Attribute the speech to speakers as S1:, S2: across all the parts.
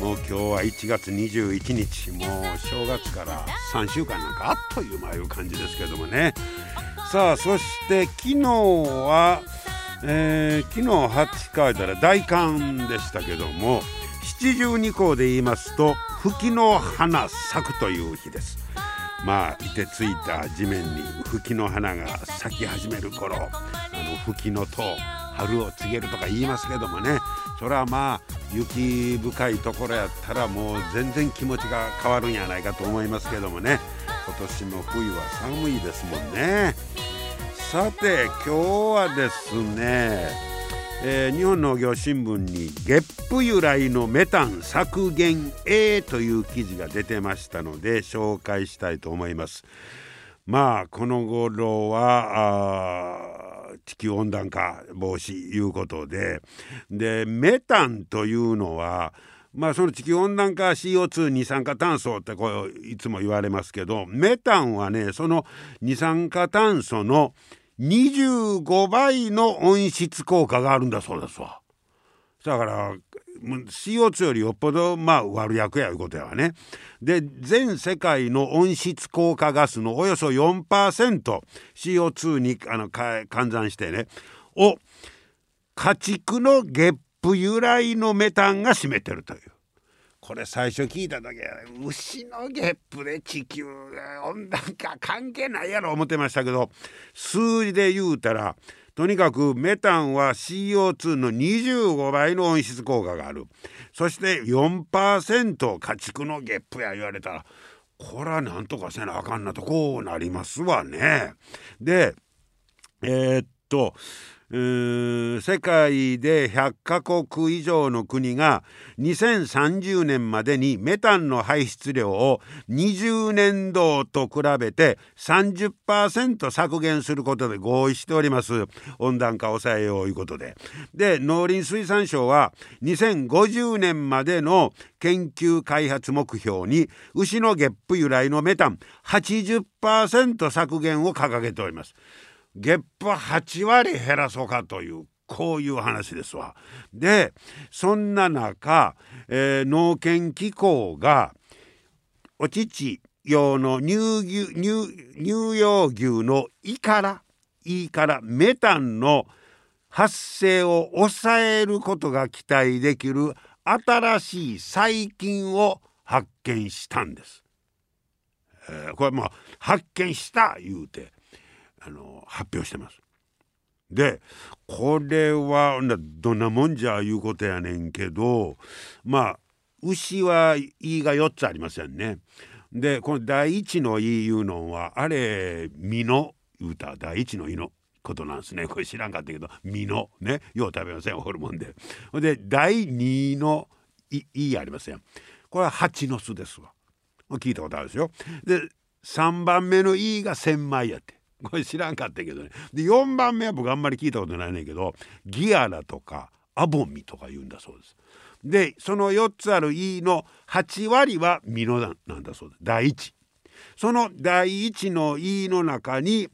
S1: もう今日は1月21日もう正月から3週間なんかあっという間いう感じですけどもね。さあそして昨日は、えー、昨日8回たら大寒でしたけども七十二候で言いますと吹きの花咲くという日です。まあいてついた地面に吹きの花が咲き始める頃あの吹きの塔春を告げるとか言いますけどもね。それはまあ雪深いところやったらもう全然気持ちが変わるんやないかと思いますけどもね。今年の冬は寒いですもんね。さて今日はですね、えー、日本農業新聞にゲップ由来のメタン削減 A という記事が出てましたので紹介したいと思います。まあこの頃は地球温暖化防止いうことででメタンというのはまあその地球温暖化 CO2 二酸化炭素ってこういつも言われますけどメタンはねその二酸化炭素の25倍の温室効果があるんだそうですわ。だから CO2 よりよっぽどまあ悪役やいうことやわね。で全世界の温室効果ガスのおよそ 4%CO2 にあの換算してねを家畜のゲップ由来のメタンが占めてるという。これ最初聞いた時は牛のゲップで地球温暖化関係ないやろ思ってましたけど数字で言うたらとにかくメタンは CO2 の25倍の温室効果があるそして4%家畜のゲップや言われたらこれはなんとかせなあかんなとこうなりますわね。でえー、っと世界で100カ国以上の国が2030年までにメタンの排出量を20年度と比べて30%削減することで合意しております温暖化を抑えよういうことでで農林水産省は2050年までの研究開発目標に牛のゲップ由来のメタン80%削減を掲げております。月歩8割減らそうかというこういう話ですわ。でそんな中、えー、農研機構がお乳用の乳牛乳乳用牛の胃から胃からメタンの発生を抑えることが期待できる新しい細菌を発見したんです。えー、これまあ発見した言うてあの発表してます。でこれはどんなもんじゃいうことやねんけどまあ牛は胃が4つありますよね。でこの第一の胃いうのはあれ身の言うた第一の胃のことなんですねこれ知らんかったけど身のねよう食べませんホルモンで。で第2の胃ありますやんこれは蜂の巣ですわ聞いたことあるですよ。で3番目の胃が千枚やって。これ知らんかったけどねで4番目は僕あんまり聞いたことないねんけどギアラとかアボミとか言うんだそうです。でその4つある E の8割はミノなんだそうです第1。その第1の E の中に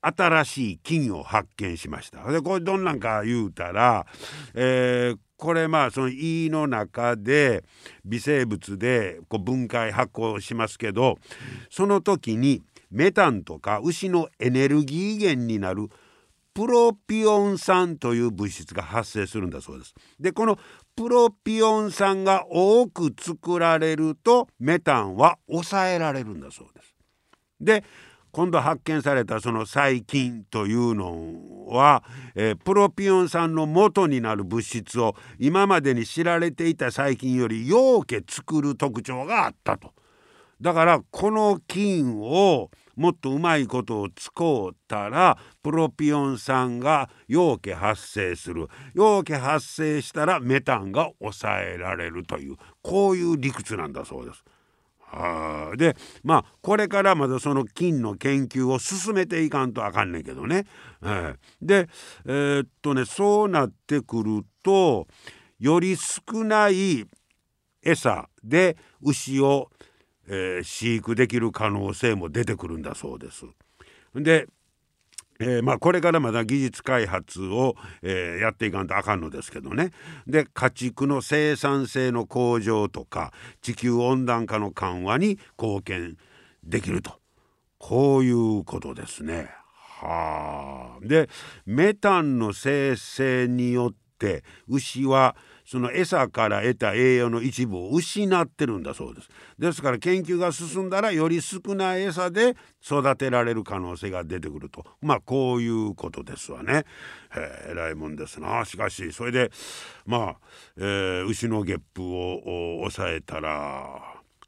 S1: 新しい菌を発見しました。でこれどんなんか言うたら、えー、これまあその胃の中で微生物でこう分解発酵しますけどその時にメタンとか牛のエネルギー源になるプロピオン酸という物質が発生するんだそうです。でこのプロピオン酸が多く作られるとメタンは抑えられるんだそうです。で今度発見されたその細菌というのは、えー、プロピオン酸の元になる物質を今までに知られていた細菌よりようけ作る特徴があったと。だからこの菌をもっとうまいことを使うたらプロピオン酸が陽気発生する陽気発生したらメタンが抑えられるというこういう理屈なんだそうです。はあ、でまあこれからまだその菌の研究を進めていかんとあかんねんけどね。えー、でえー、っとねそうなってくるとより少ない餌で牛を、えー、飼育できる可能性も出てくるんだそうです。でえー、まあ、これからまだ技術開発を、えー、やっていかんとあかんのですけどねで家畜の生産性の向上とか地球温暖化の緩和に貢献できるとこういうことですね。はあでメタンの生成によって牛はその餌から得た栄養の一部を失ってるんだそうです。ですから研究が進んだらより少ない餌で育てられる可能性が出てくると。まあこういうことですわね。えらいもんですな。しかしそれでまあ、えー、牛のゲップを抑えたら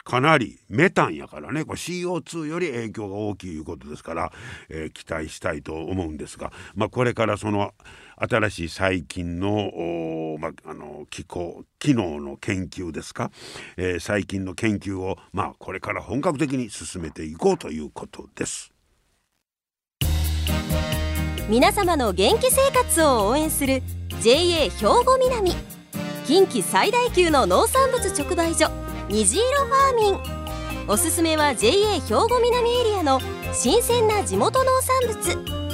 S1: かなりメタンやからね。これ CO2 より影響が大きいいうことですから、えー、期待したいと思うんですが、まあ、これからその新しい細菌の,、まあ、あの気候機能の研究ですか、えー、細菌の研究を、まあ、これから本格的に進めていこうということです。
S2: 皆様の元気生活を応援する JA 兵庫南。近畿最大級の農産物直売所虹色ファーミン。おすすめは JA 兵庫南エリアの新鮮な地元農産物。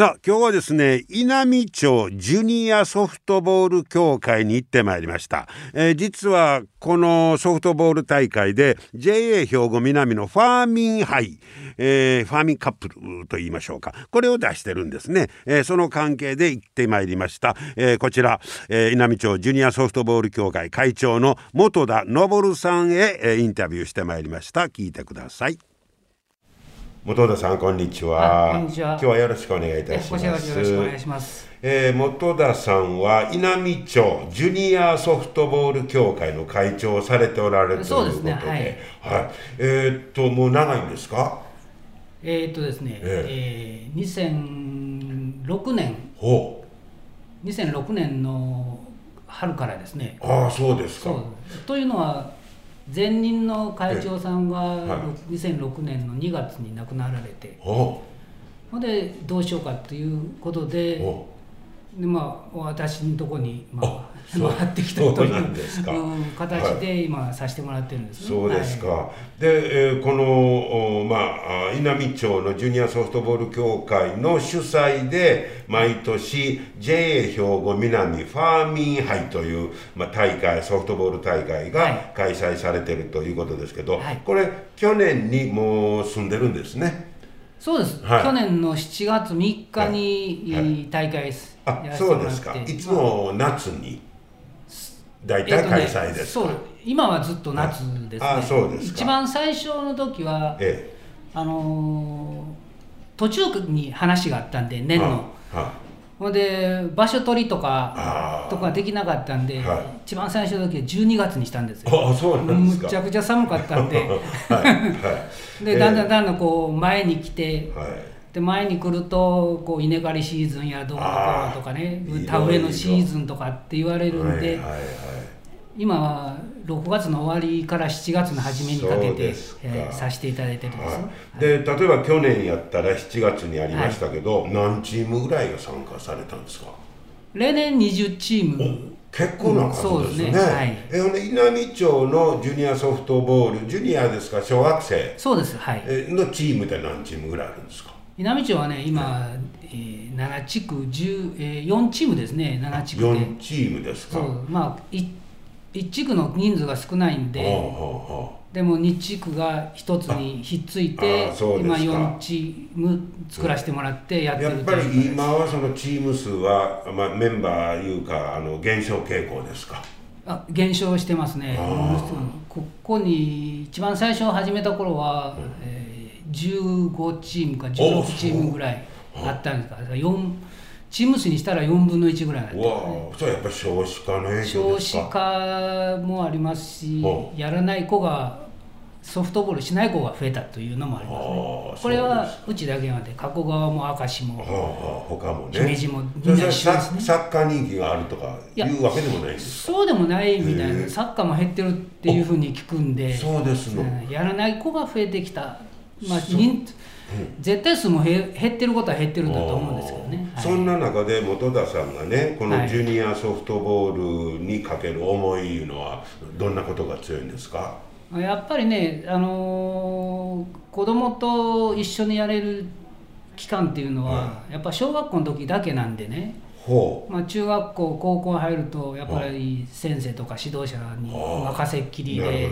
S1: さあ今日はですね稲美町ジュニアソフトボール協会に行ってまいりました、えー、実はこのソフトボール大会で JA 兵庫南のファーミン杯、えー、ファーミンカップルと言いましょうか。これを出してるんですね、えー、その関係で行ってまいりました、えこちら、え稲美町ジュニアソフトボール協会会長の本田昇さんへ、えインタビューしてまいりました。聞いてください。本田さんこんにちは。
S3: こんにちは。
S1: 今日はよろしくお願いいたします。よろ
S3: しくお願いします。
S1: えー、本田さんは稲美町ジュニアソフトボール協会の会長をされておられるということで、でね、はい、はい、えー、っともう長いんですか？
S3: えー、っとですね、えー、えー、2006年。
S1: ほ
S3: う。2006年の春からですね。
S1: ああそうですか。
S3: というのは。前任の会長さんが2006年の2月に亡くなられて、ほんでどうしようかということでで、まあ、私のとこに、まあ、回ってきたという、うん、形で今させてもらってるんです、
S1: ね、そうですか、はい、で、えー、この、まあ、稲美町のジュニアソフトボール協会の主催で毎年 JA 兵庫南ファーミン杯という、まあ、大会ソフトボール大会が開催されてるということですけど、はい、これ去年にもう住んでるんですね。
S3: そうです、はい、去年の7月3日に、大会
S1: あそうですか。いつも夏に？大体開催ですか、
S3: えっとね、そう今はずっと夏ですね。
S1: あそうです
S3: 一番最初の時は、ええ、あのー、途中に話があったんで年の。ほんで場所取りとかとかできなかったんで、はい、一番最初の時は12月にしたんですよ。
S1: あそうなんです
S3: むちゃくちゃ寒かったんで、は いはい、でだんだんだんだんこう前に来て、はいで前に来るとこう稲刈りシーズンやどうのこうのとかね田植えのシーズンとかって言われるんで、はいはいはい、今は6月の終わりから7月の初めにかけて、えー、させていただいてるんです、
S1: はい、で例えば去年やったら7月にありましたけど、はい、何チームぐらいが参加されたんですか？
S3: 例年20チーム。
S1: 結構な数ですね。うん、ね。はい、えー、稲美町のジュニアソフトボール、ジュニアですか、小学生。
S3: そうです。はい。
S1: えのチームで何チームぐらいあるんですか？
S3: 稲美町はね今、えー、7地区10、えー、4チームですね7地区で。
S1: 4チームですか。
S3: そうまあ 1, 1地区の人数が少ないんででも2地区が一つにひっついて今4チーム作らせてもらってやってる
S1: やっぱり今はそのチーム数は、まあ、メンバーいうかあの減少傾向ですか。
S3: あ減少してますね。ここに一番最初始めた頃は、うん、えー、15チームか16チームぐらいあったんですか。ら4チーム数にしたら4分の1ぐらいだった、
S1: ね、それやっぱり少子化の影
S3: 響少子化もありますしやらない子がソフトボールしない子が増えたというのもありますね。これはうちだけなんで加古川も明石も、
S1: はあ、他もね。
S3: 姫路も
S1: みんなね。サッカー人気があるとかいうわけでもないです
S3: そうでもないみたいな。サッカーも減ってるっていうふうに聞くんで。
S1: そうですの、
S3: やらない子が増えてきたまあ人絶対数も減ってることは減ってるんだと思うんですけどね、
S1: はい、そんな中で本田さんがねこのジュニアソフトボールにかける思いいうのはどんなことが強いんですか？
S3: やっぱりね、あのー、子供と一緒にやれる期間っていうのは、やっぱ小学校の時だけなんでね、まあ、中学校高校入るとやっぱり先生とか指導者に任せっきりで。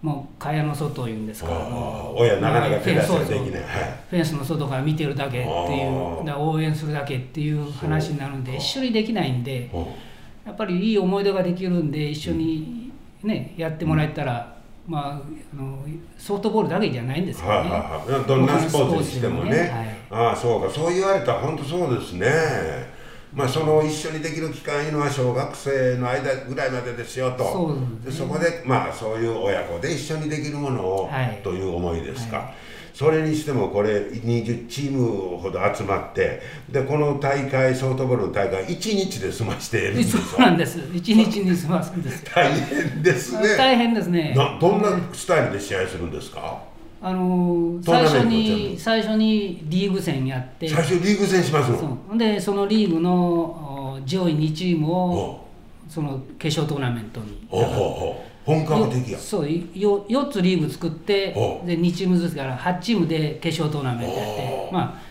S3: もう蚊帳の外いうんですから
S1: 親なかなか手出し
S3: できない。フェンスの外から見てるだけっていう応援するだけっていう話になるんで一緒にできないんでやっぱりいい思い出ができるんで一緒にねやってもらえたら、まあ、あのソフトボールだけじゃないんですけどね、
S1: どんなスポーツにしてもね、ね。はい、ああそうか。そう言われたら本当そうですね。まあ、その一緒にできる期間いうのは小学生の間ぐらいまでですよと。そで、ね、そこで、まあ、そういう親子で一緒にできるものを、はい、という思いですか。はい。それにしてもこれ20チームほど集まってでこの大会ソフトボールの大会1日で済ましてるんです
S3: そうなんです。1日に済ますんです。
S1: 大変ですね。
S3: 大変ですね。
S1: どんなスタイルで試合するんですか？
S3: あのー、最初に最初にリーグ戦やって。
S1: 最初リーグ戦します
S3: のでそのリーグの上位2チームをその決勝トーナメントに。
S1: 本格的や。
S3: そうよ4つリーグ作ってで2チームずつから8チームで決勝トーナメントやって。まあ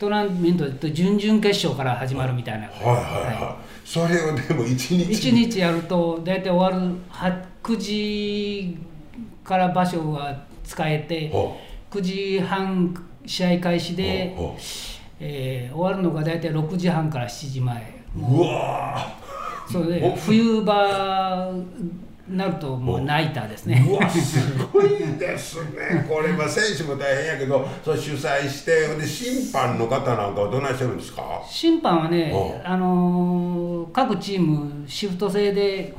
S3: トーナメントと準々決勝から始まるみたいな、はいはいはい、
S1: はい、それをでも1日
S3: 1日やると大体終わる9時から場所が使えて9時半試合開始で、えー、終わるのが大体6時半から7時前。
S1: うわ
S3: それで冬場なるともうナイターですね。
S1: うわすごいですね。これまあ選手も大変やけどそ主催してで審判の方なんかはどないしてるんですか？
S3: 審判はね、あのー、各チームシフト制で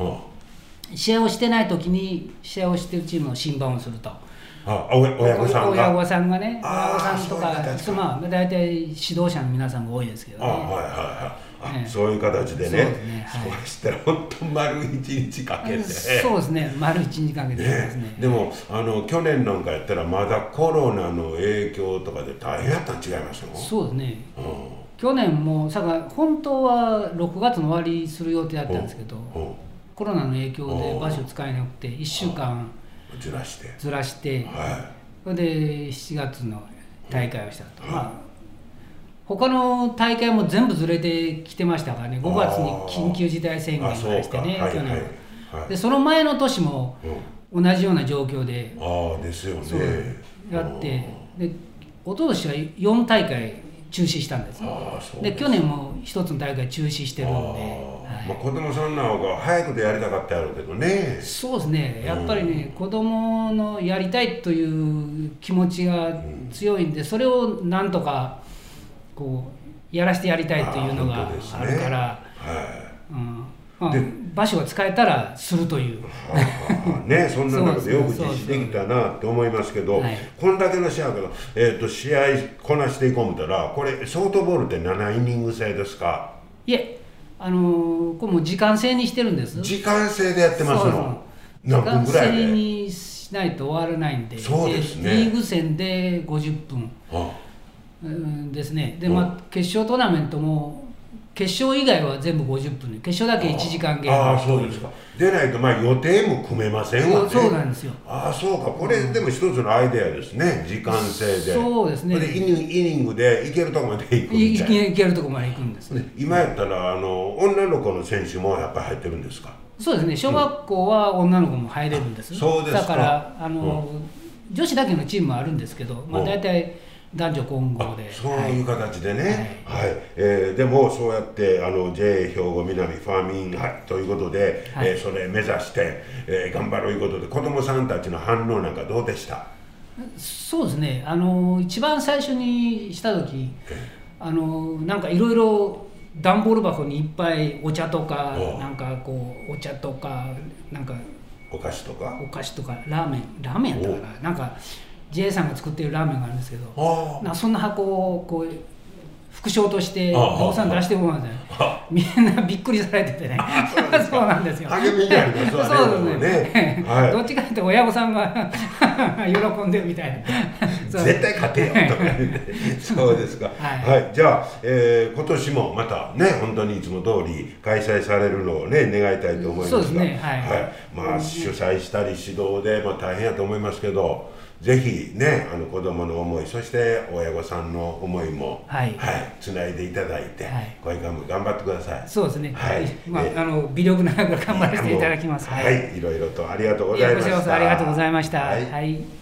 S3: 試合をしてない時に試合をしてるチームの審判をすると。
S1: あ親御さん
S3: が？親御さんがね親御さんとかまあ大体指導者の皆さんが多いですけどね。はいはい
S1: はい。そういう形でね、そうねはい、そうしたら本当丸一日かけて、
S3: そうですね、丸一日かけてですね。
S1: でもあの去年なんかやったらまだコロナの影響とかで大変やったん違いますよ。
S3: そうですね。うん、去年もさが本当は6月の終わりする予定だったんですけど、コロナの影響で場所使えなくて1週間。
S1: ずらして。
S3: ずらして、はい、それで7月の大会をしたと、まあ他の大会も全部ずれてきてましたからね。5月に緊急事態宣言がしてね去年、は。い、でその前の年も同じような状況で、
S1: ああですよね。
S3: やって。で一昨年は4大会中止したんです。で去年も一つの大会中止してるんで、
S1: はい、まあ、子供さんなんか早くでやりたかったやろうけどね。
S3: そうですね。やっぱりね、うん、子供のやりたいという気持ちが強いんで、それをなんとかこうやらせてやりたいというのがあるから、はい。うん。まあ、場所が使えたらするという。
S1: はあ、ね。そんな中でよく実施できたなと思いますけど、はい、こんだけの試合けど、えーと、試合こなしていこうたらこれソフトボールって7イニング制ですか？
S3: いえあのー、これも時間制にしてるんです。
S1: 時間制でやってますの。
S3: 何分ぐらいで時間制にしないと終わらないんで。
S1: そうですね。
S3: リーグ戦で50分、はあ、ですね。で、まあ、決勝トーナメントも決決勝以外は全部50分で決勝だけ1時間
S1: ゲーム。ああそうですか。でないとまあ予定も組めませんわね。
S3: そうなんですよ。
S1: ああそうか。これでも一つのアイデアですね。時間制で。
S3: そうですね。
S1: でイニイニングでいけるとこまで行く
S3: みたいな。いけるとこまで行くんです。ね
S1: 今やったらあの女の子の選手もやっぱり入ってるんですか？
S3: そうですね。小学校は女の子も入れるんです、
S1: うん、そうです
S3: だからあの、うん、女子だけのチームもあるんですけど、まあ、大体男女混合で。
S1: そういう形でね、はい、はい、えー、でもそうやってあの JA 兵庫南ファーミンはい、ということで、はい、えー、それ目指して、えー、頑張ろういうことで子どもさんたちの反応なんかどうでした？
S3: そうですね。あの一番最初にした時あのなんかいろいろ段ボール箱にいっぱいお茶とかなんかこうお茶とかなんか
S1: お菓子とか？
S3: お菓子とかラーメン。ラーメンやったかな。なんか JA さんが作ってるラーメンがあるんですけどなそんな箱をこう副賞として農産出してもらうんですみんなびっくりされててね。そうなんですよ。
S1: 励みになりますそうですね、
S3: はい、どっちかというと親御さんが 喜んでるみたい
S1: な。絶対勝てよとかそうですか、はい、はい、じゃあ、えー、今年もまたね本当にいつも通り開催されるのをね願いたいと思いますが。そうですね。はい、はい、まあ主催したり指導で、まあ、大変やと思いますけどぜひねあの子供の思いそして親御さんの思いもはい、はい、つないでいただいて、はい、これからも頑張ってください。
S3: そうですね。はい、まあ、あの微力ながら頑張らせていただきます。
S1: はい、い、ろいろとありがとうございました。
S3: ありがとうございました。はい、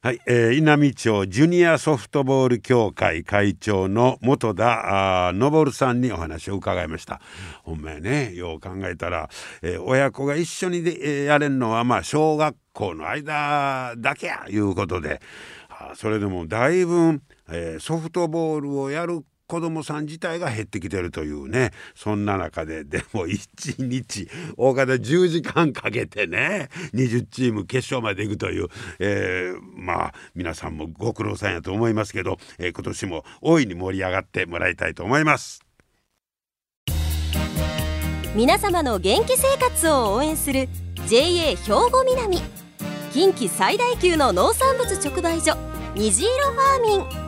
S3: はい、
S1: えー、稲美町ジュニアソフトボール協会会長の元田昇さんにお話を伺いました。ほんまやね、よう考えたら、えー、親子が一緒にで、えー、やれるのはまあ小学校の間だけやいうことで、あそれでもだいぶ、えー、ソフトボールをやる子どもさん自体が減ってきてるというね。そんな中ででも1日大方10時間かけてね20チーム決勝まで行くという、えー、まあ皆さんもご苦労さんやと思いますけど、えー、今年も大いに盛り上がってもらいたいと思います。
S2: 皆様の元気生活を応援する JA 兵庫南。近畿最大級の農産物直売所虹色ファーミン。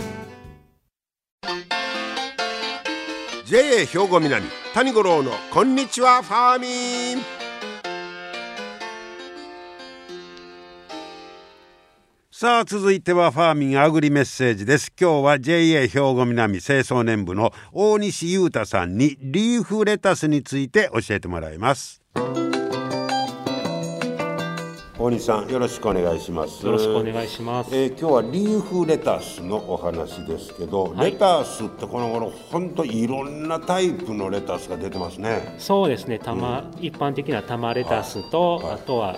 S1: JA 兵庫南谷五郎のこんにちはファーミン。さあ続いてはファーミンアグリメッセージです。今日は JA 兵庫南清掃年部の大西裕太さんにリーフレタスについて教えてもらいます。大西さんよろしくお願いします。
S4: よろしくお願いします、
S1: えー、今日はリーフレタスのお話ですけど、はい、レタスってこの頃本当いろんなタイプのレタスが出てますね。
S4: そうですね。玉、うん、一般的な玉レタスと、はい、あとは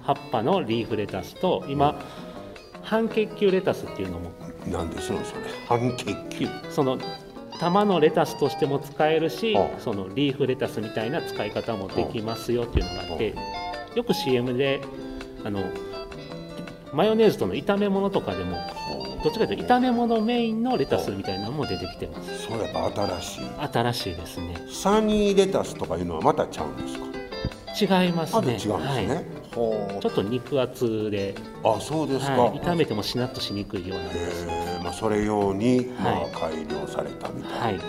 S4: 葉っぱのリーフレタスと今、うん、半結球レタスっていうのも。
S1: なんですのそれ。半結球。
S4: その玉のレタスとしても使えるし、そのリーフレタスみたいな使い方もできますよっていうのがあって、よく CM であのマヨネーズとの炒め物とかでもどっちかというと炒め物メインのレタスみたいなのも出てきてます。
S1: そうやっぱ新しい。
S4: 新しいですね。
S1: サニーレタスとかいうのはまたちゃうんです
S4: か？違いますね。違うんですね、
S1: はい。
S4: ちょっと肉厚で
S1: あそうですか、はい、
S4: 炒めてもしなっとしにくいようなレタス、
S1: まあ、それ用に、まあ、改良されたみたいな、はい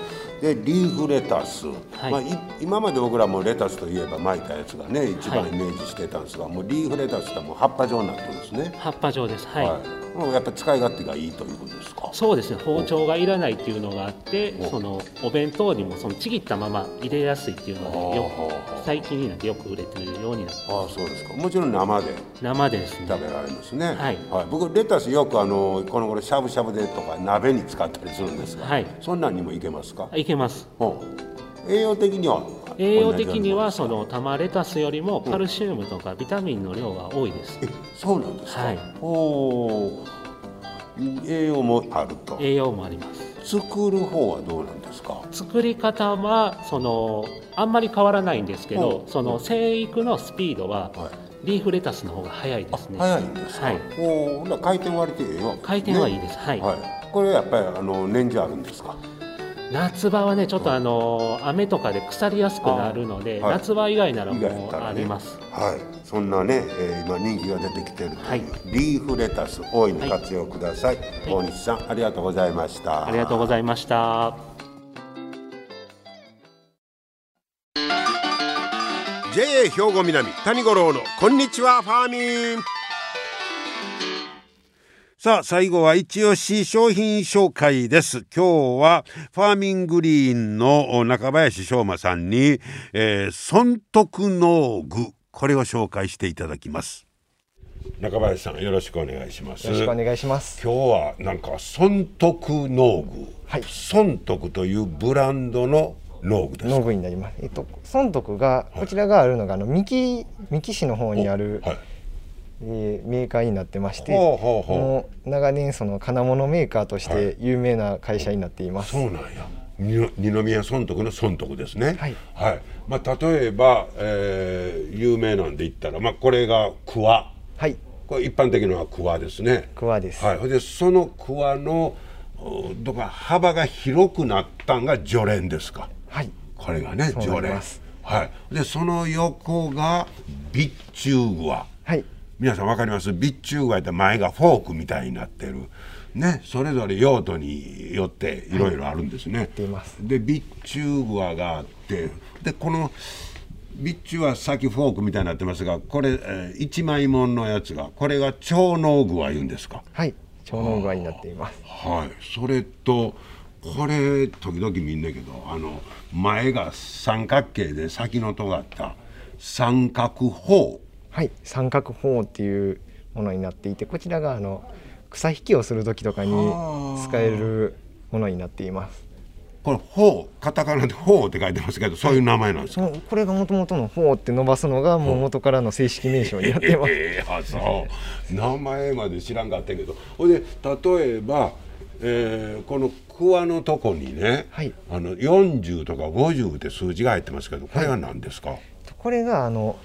S1: でリーフレタス、はい、まあ、今まで僕らもレタスといえば巻いたやつがね一番イメージしてたんですが、はい、もうリーフレタスってもう葉っぱ状になってるんですね。
S4: 葉っぱ状です。はい、はい、
S1: もうやっぱ使い勝手がいいということですか？
S4: そうですね。包丁がいらないっていうのがあってそのお弁当にもそのちぎったまま入れやすいっていうのでよ最近になってよく売れてるようになって
S1: ああそうですか。もちろん生で
S4: 生です
S1: ね。食べられますね。はい、
S4: はい、
S1: 僕レタスよくあのこの頃しゃぶしゃぶでとか鍋に使ったりするんですが、はい、そんなんにもいけますか？
S4: いけます。
S1: 栄養的には
S4: 栄養的にはその玉レタスよりもカルシウムとかビタミンの量が多いです、
S1: うん、そうなんですか、
S4: はい、
S1: お栄養もあると。
S4: 栄養もあります。
S1: 作る方はどうなんですか？
S4: 作り方はそのあんまり変わらないんですけどその生育のスピードは、リーフレタスの方が早いですね。
S1: 早いんですはい。おお、回転割りてええわ。
S4: 回転はいいです。ね、はい、はい。
S1: これやっぱりあの年中あるんですか。
S4: 夏場はねちょっとあの雨とかで腐りやすくなるので、はい、夏場以外ならもうあります、ね、
S1: はい。そんなね、えー、今人気が出てきてる、はい、リーフレタス大いに活用ください、はい、大西さんありがとうございました。
S4: ありがとうございました。
S1: JA 兵庫南谷五郎のこんにちはファーミンさあ、最後は一押し商品紹介です。今日はファーミングリーンの中林翔馬さんに、えー、損得農具、これを紹介していただきます。中林さんよろしくお願いします。
S5: よろしくお願いします。
S1: 今日はなんか損得農具、はい、損得というブランドの農具です
S5: 農具になります。えっと損得がこちらがあるのが、はい、あの三木三木市の方にある、はいえー、メーカーになってましてもう長年その金物メーカーとして有名な会社になっています。
S1: はい、そうなんや二宮損得の損得ですね。はい。はい、まあ例えば、えー、有名なんで言ったらまあこれが桑。はい。これ一般的なのは桑ですね。
S5: 桑です。
S1: はい。でその桑のどか幅が広くなったんが除蓮ですか。はい。これがね除蓮。はい。でその横が備中桑。はい。皆さん分かります？備中具合って前がフォークみたいになってる。ね、それぞれ用途によっていろいろあるんですね。はい、で備中具合があってでこの備中は先フォークみたいになってますがこれ、えー、一枚もんのやつがこれが超能具合言うんですか？
S5: はい。超能具合になっています。
S1: はい。それとこれ時々見んねんけどあの前が三角形で先の尖った三角砲
S5: はい。三角砲っていうものになっていてこちらがあの草引きをする時とかに使えるものになっています。
S1: これ「砲」カタカナで「砲」って書いてますけどそういう名前なんですか、
S5: はい、これがもともとの「砲」って伸ばすのがもう元からの正式名称になってます、え
S1: ー、あそう。名前まで知らんかったけど。ほいで例えば、えー、この桑のとこにね、はい、あの40とか50って数字が入ってますけどこれは何ですか、はい、
S5: これがあの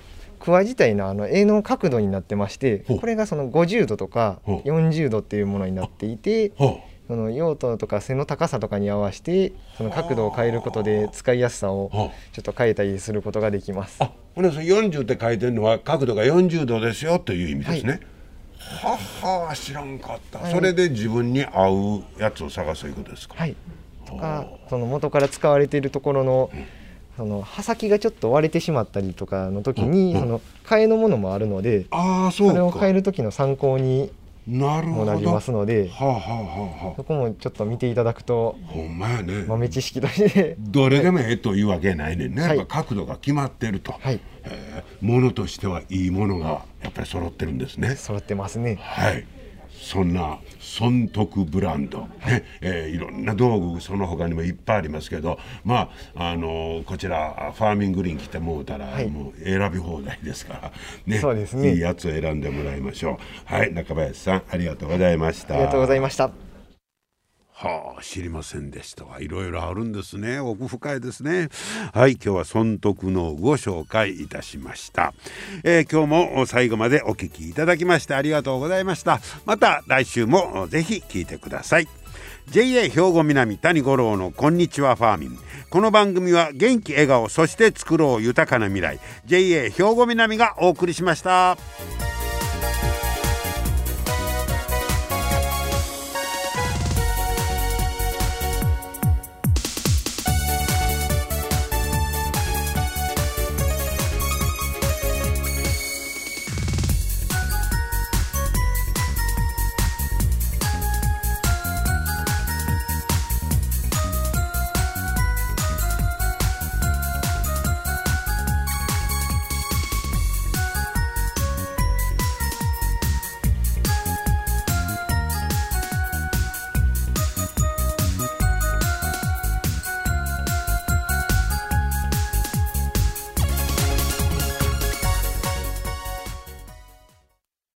S5: 桑自体のあの柄の角度になってましてこれがその50度とか40度っていうものになっていてその用途とか背の高さとかに合わせてその角度を変えることで使いやすさをちょっと変えたりすることができます。あ
S1: ほんで40って書いてるのは角度が40度ですよという意味ですね。はい、はは知らんかった、はい、それで自分に合うやつを探すということですか？
S5: はい、とかその元から使われているところの、うんその刃先がちょっと割れてしまったりとかの時に、その替えのものもあるのであそれを変える時の参考にもなりますので、はあはあはあ、そこもちょっと見ていただくと
S1: ほんまやね。
S5: 豆知識として。
S1: どれでもええというわけないねんね、はい、やっぱ角度が決まってると、はい、え。ー、ものとしてはいいものがやっぱり揃ってるんですね。
S5: 揃ってますね。
S1: はいそんな損得ブランド、ね。えー、いろんな道具その他にもいっぱいありますけどまああのー、こちらファーミングリーン来てもうたら、はい、もう選び放題ですからね。そうですね。いいやつを選んでもらいましょう。はい。中林さんありがとうございました。
S5: ありがとうございました
S1: はあ知りませんでしたいろいろあるんですね。奥深いですね。はい今日は損得農具を紹介いたしました、えー、今日も最後までお聞きいただきましてありがとうございました。また来週もぜひ聞いてください。JA 兵庫南谷五郎のこんにちはファーミン。この番組は元気笑顔そして作ろう豊かな未来。JA 兵庫南がお送りしました。